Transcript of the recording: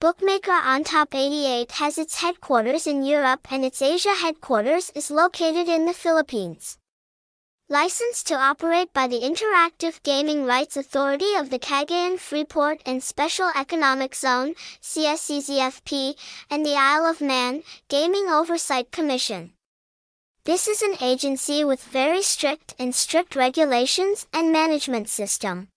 Bookmaker on Top 88 has its headquarters in Europe and its Asia headquarters is located in the Philippines. Licensed to operate by the Interactive Gaming Rights Authority of the Cagayan Freeport and Special Economic Zone, CSEZFP, and the Isle of Man, Gaming Oversight Commission. This is an agency with very strict and strict regulations and management system.